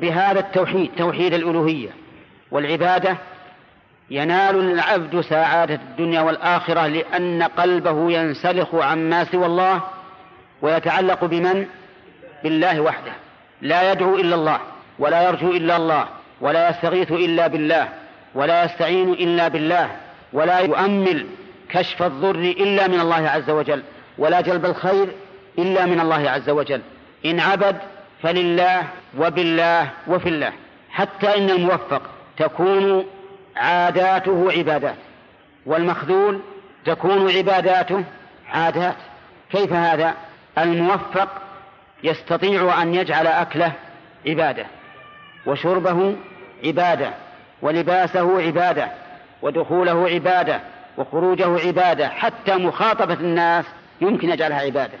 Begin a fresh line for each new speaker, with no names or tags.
بهذا التوحيد توحيد الألوهية والعبادة ينال العبد سعادة الدنيا والآخرة لأن قلبه ينسلخ عما سوى الله ويتعلق بمن؟ بالله وحده لا يدعو إلا الله ولا يرجو إلا الله ولا يستغيث إلا بالله ولا يستعين إلا بالله ولا يؤمل كشف الضر إلا من الله عز وجل ولا جلب الخير إلا من الله عز وجل إن عبد فلله وبالله وفي الله حتى إن الموفق تكون عاداته عبادات والمخذول تكون عباداته عادات. كيف هذا؟ الموفق يستطيع أن يجعل أكله عبادة وشربه عبادة ولباسه عبادة ودخوله عبادة وخروجه عبادة حتى مخاطبة الناس يمكن يجعلها عبادة.